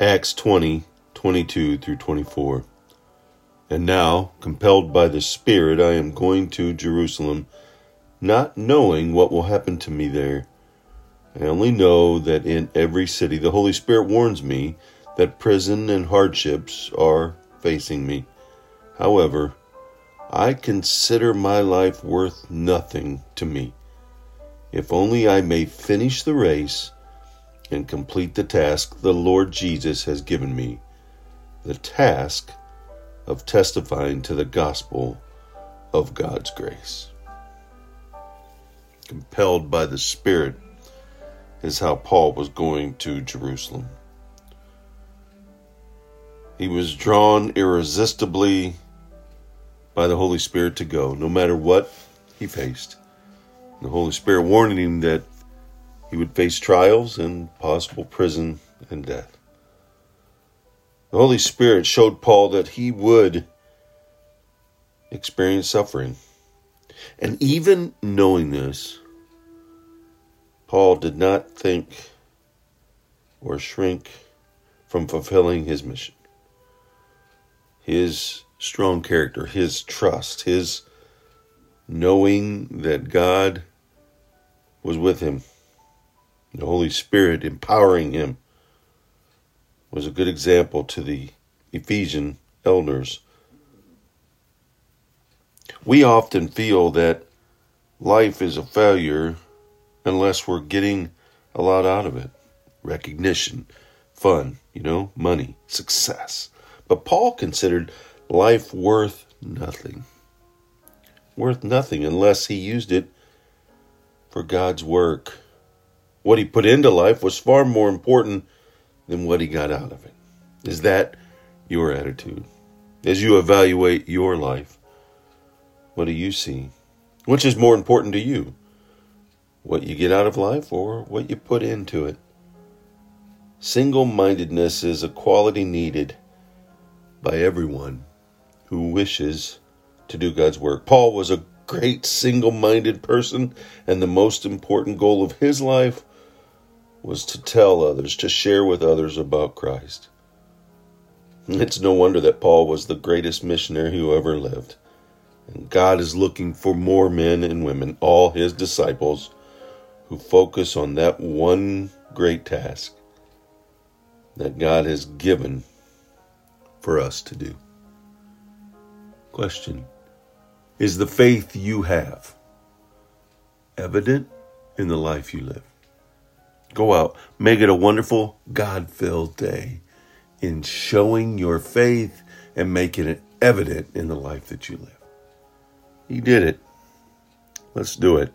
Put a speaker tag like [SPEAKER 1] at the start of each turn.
[SPEAKER 1] Acts 20 22 through 24. And now, compelled by the Spirit, I am going to Jerusalem, not knowing what will happen to me there. I only know that in every city the Holy Spirit warns me that prison and hardships are facing me. However, I consider my life worth nothing to me, if only I may finish the race and complete the task the Lord Jesus has given me the task of testifying to the gospel of God's grace. Compelled by the Spirit is how Paul was going to Jerusalem. He was drawn irresistibly by the Holy Spirit to go, no matter what he faced. The Holy Spirit warning him that he would face trials and possible prison and death. The Holy Spirit showed Paul that he would experience suffering. And even knowing this, Paul did not think or shrink from fulfilling his mission. His strong character, his trust, his knowing that God was with him the Holy Spirit empowering him was a good example to the Ephesian elders. We often feel that life is a failure unless we're getting a lot out of it recognition, fun, you know, money, success. But Paul considered life worth nothing. Worth nothing unless he used it for God's work what he put into life was far more important than what he got out of it. Is that your attitude? As you evaluate your life, what do you see? Which is more important to you? What you get out of life or what you put into it? Single mindedness is a quality needed by everyone who wishes to do God's work. Paul was a great single minded person, and the most important goal of his life was to tell others, to share with others about Christ. It's no wonder that Paul was the greatest missionary who ever lived. And God is looking for more men and women, all his disciples, who focus on that one great task that God has given for us to do. Question Is the faith you have evident in the life you live? Go out, make it a wonderful, God filled day in showing your faith and making it evident in the life that you live. He did it. Let's do it.